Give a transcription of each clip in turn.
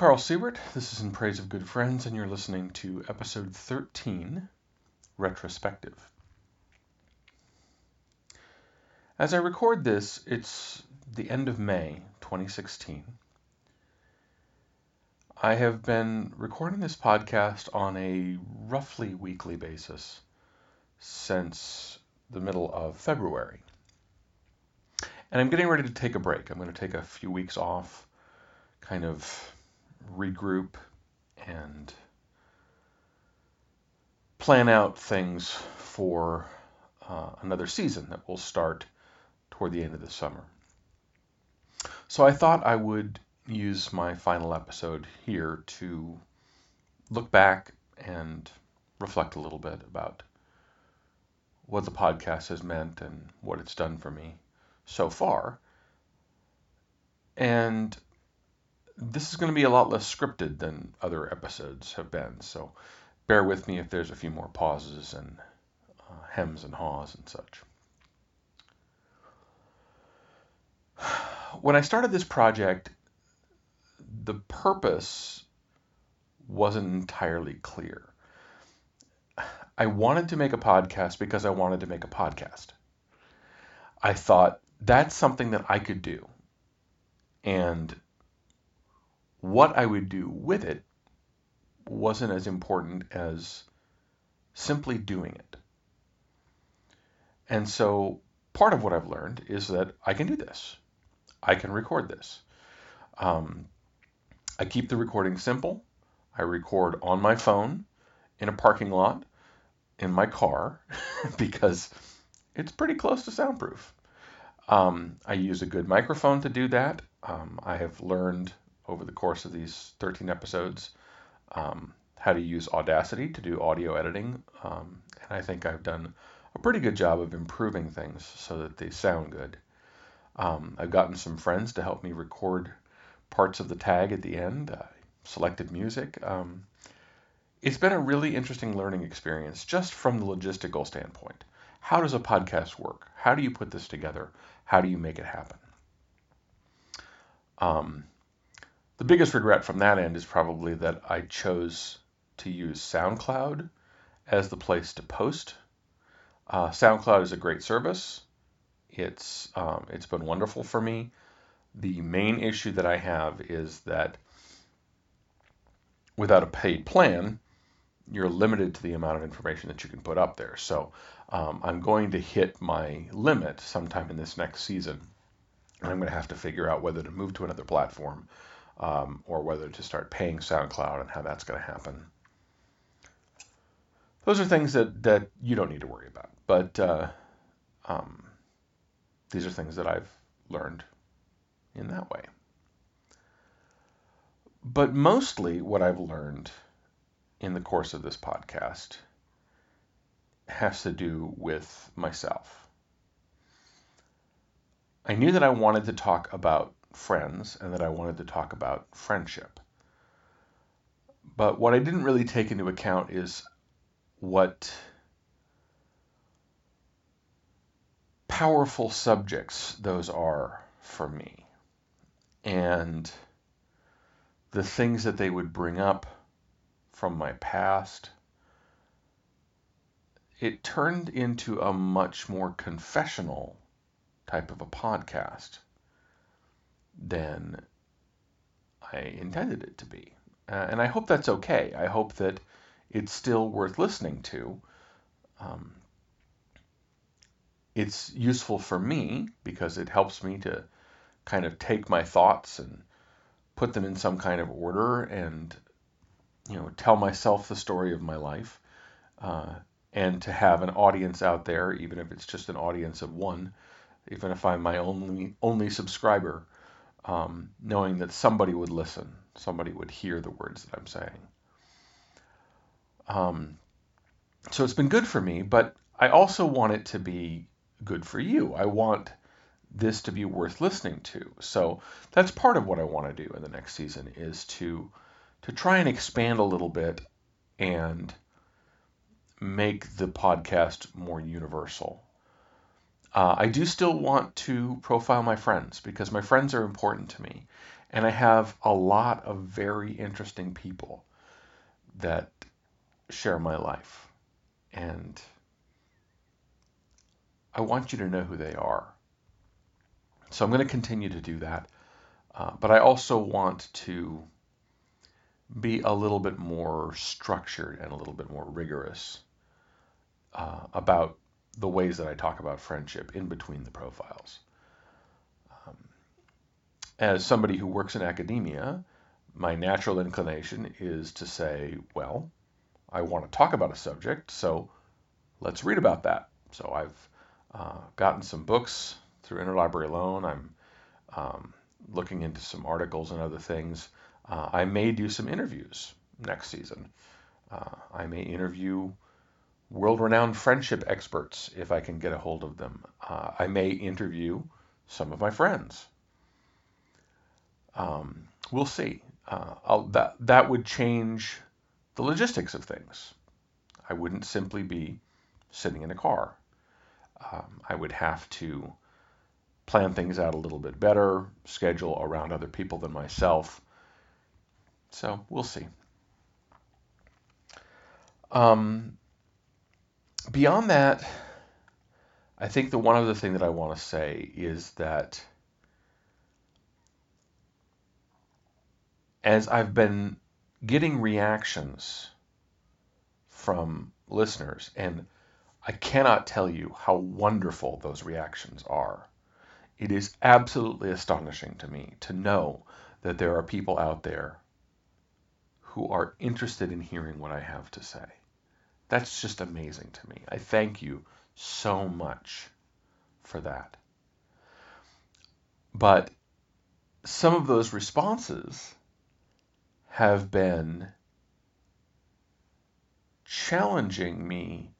Carl Siewert. This is In Praise of Good Friends, and you're listening to episode 13, Retrospective. As I record this, it's the end of May 2016. I have been recording this podcast on a roughly weekly basis since the middle of February. And I'm getting ready to take a break. I'm going to take a few weeks off, kind of regroup and plan out things for uh, another season that will start toward the end of the summer. So I thought I would use my final episode here to look back and reflect a little bit about what the podcast has meant and what it's done for me so far. And this is going to be a lot less scripted than other episodes have been, so bear with me if there's a few more pauses and uh, hems and haws and such. When I started this project, the purpose wasn't entirely clear. I wanted to make a podcast because I wanted to make a podcast. I thought that's something that I could do. And what I would do with it wasn't as important as simply doing it. And so part of what I've learned is that I can do this. I can record this. Um, I keep the recording simple. I record on my phone in a parking lot in my car because it's pretty close to soundproof. Um, I use a good microphone to do that. Um, I have learned over the course of these 13 episodes um, how to use Audacity to do audio editing. Um, and I think I've done a pretty good job of improving things so that they sound good. Um, I've gotten some friends to help me record parts of the tag at the end, selected music. Um, it's been a really interesting learning experience just from the logistical standpoint. How does a podcast work? How do you put this together? How do you make it happen? Um, the biggest regret from that end is probably that I chose to use SoundCloud as the place to post. Uh, SoundCloud is a great service. It's um, it's been wonderful for me. The main issue that I have is that without a paid plan, you're limited to the amount of information that you can put up there. So um, I'm going to hit my limit sometime in this next season, and I'm going to have to figure out whether to move to another platform um, or whether to start paying SoundCloud and how that's going to happen. Those are things that, that you don't need to worry about, but uh, um, these are things that I've learned in that way. But mostly what I've learned in the course of this podcast has to do with myself. I knew that I wanted to talk about friends and that I wanted to talk about friendship. But what I didn't really take into account is what powerful subjects those are for me and the things that they would bring up from my past. It turned into a much more confessional type of a podcast than I intended it to be. Uh, and I hope that's okay. I hope that it's still worth listening to. Um, it's useful for me because it helps me to kind of take my thoughts and put them in some kind of order and you know tell myself the story of my life uh, and to have an audience out there even if it's just an audience of one even if i'm my only only subscriber um, knowing that somebody would listen, somebody would hear the words that I'm saying. Um, so it's been good for me, but I also want it to be good for you. I want this to be worth listening to. So that's part of what I want to do in the next season is to to try and expand a little bit and make the podcast more universal. Uh, I do still want to profile my friends because my friends are important to me. And I have a lot of very interesting people that share my life. And I want you to know who they are. So I'm going to continue to do that. Uh, but I also want to be a little bit more structured and a little bit more rigorous uh, about the ways that I talk about friendship in between the profiles. Um, as somebody who works in academia, my natural inclination is to say, well, I want to talk about a subject, so let's read about that. So I've uh, gotten some books through Interlibrary Loan. I'm um, looking into some articles and other things. Uh, I may do some interviews next season. Uh, I may interview world renowned friendship experts if I can get a hold of them. Uh, I may interview some of my friends. Um, we'll see. Uh, that, that would change the logistics of things. I wouldn't simply be sitting in a car. Um, I would have to plan things out a little bit better, schedule around other people than myself. So we'll see. Um, beyond that, I think the one other thing that I want to say is that as I've been getting reactions from listeners, and I cannot tell you how wonderful those reactions are. It is absolutely astonishing to me to know that there are people out there who are interested in hearing what I have to say. That's just amazing to me. I thank you so much for that. But some of those responses have been challenging me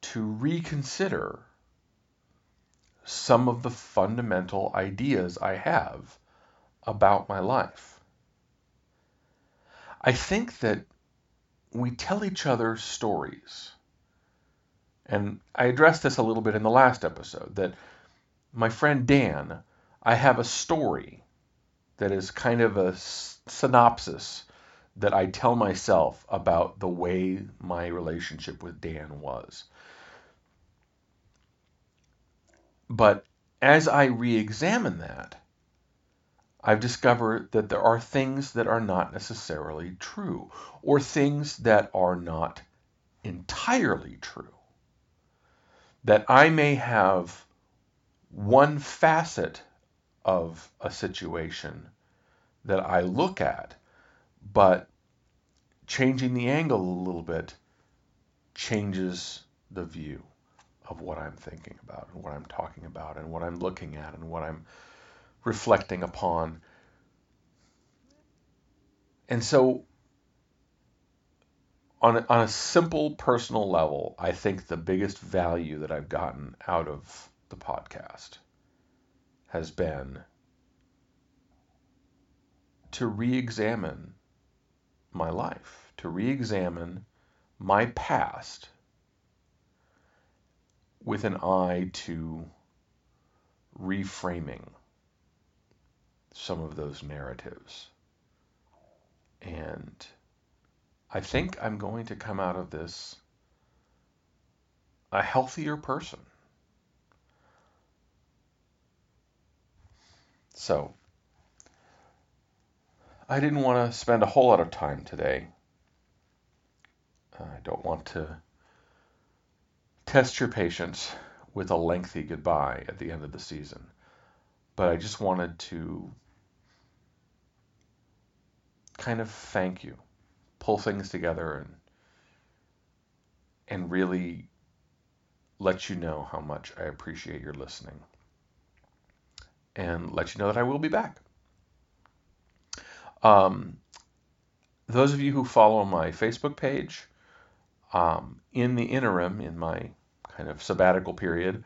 to reconsider some of the fundamental ideas I have about my life. I think that we tell each other stories. And I addressed this a little bit in the last episode that my friend Dan, I have a story that is kind of a synopsis that I tell myself about the way my relationship with Dan was. But as I re examine that, I've discovered that there are things that are not necessarily true, or things that are not entirely true. That I may have one facet of a situation that I look at, but changing the angle a little bit changes the view of what I'm thinking about and what I'm talking about and what I'm looking at and what I'm reflecting upon. And so, on a, on a simple personal level, I think the biggest value that I've gotten out of the podcast has been to re examine my life, to re examine my past with an eye to reframing some of those narratives. And I think I'm going to come out of this a healthier person. So, I didn't want to spend a whole lot of time today. I don't want to test your patience with a lengthy goodbye at the end of the season. But I just wanted to kind of thank you, pull things together and and really let you know how much I appreciate your listening. And let you know that I will be back. Um, those of you who follow my Facebook page, um, in the interim, in my kind of sabbatical period,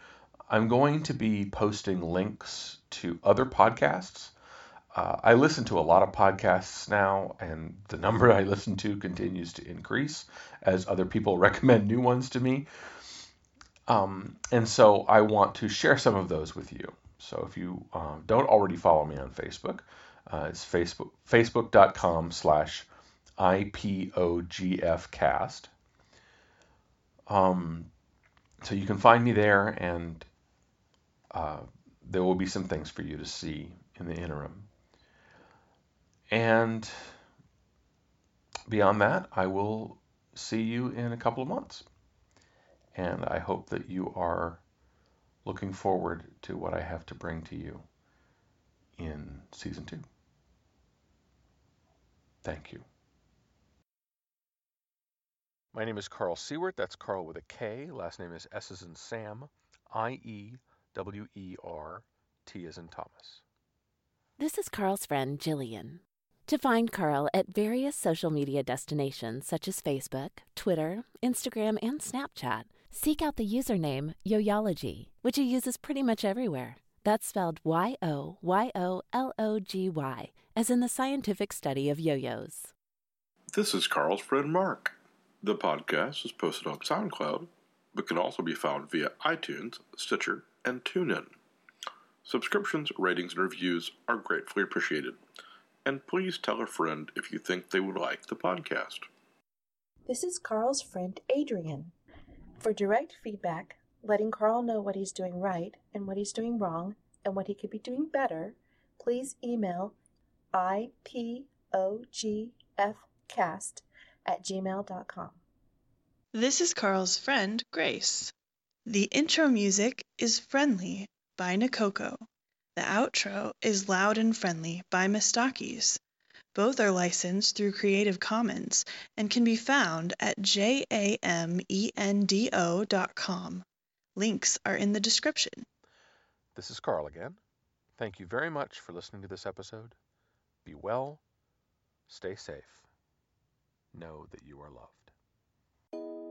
I'm going to be posting links to other podcasts uh, I listen to a lot of podcasts now, and the number I listen to continues to increase as other people recommend new ones to me. Um, and so I want to share some of those with you. So if you uh, don't already follow me on Facebook, Uh, it's Facebook facebook.com slash IPOGFcast. Um, so you can find me there, and uh, there will be some things for you to see in the interim. And beyond that, I will see you in a couple of months. And I hope that you are looking forward to what I have to bring to you in season two. Thank you. My name is Carl Siewert. That's Carl with a K. Last name is S as in Sam. I E W E R T as in Thomas. This is Carl's friend Jillian. To find Carl at various social media destinations such as Facebook, Twitter, Instagram, and Snapchat, seek out the username Yoyology, which he uses pretty much everywhere. That's spelled Y O Y O L O G Y, as in the scientific study of yo yo's. This is Carl's friend Mark. The podcast is posted on SoundCloud, but can also be found via iTunes, Stitcher, and TuneIn. Subscriptions, ratings, and reviews are gratefully appreciated. And please tell a friend if you think they would like the podcast. This is Carl's friend Adrian. For direct feedback, letting Carl know what he's doing right and what he's doing wrong and what he could be doing better, please email ipogfcast at gmail.com. This is Carl's friend, Grace. The intro music is Friendly by Nakoko. The outro is Loud and Friendly by Mistakis. Both are licensed through Creative Commons and can be found at jamendo.com. Links are in the description. This is Carl again. Thank you very much for listening to this episode. Be well, stay safe, know that you are loved.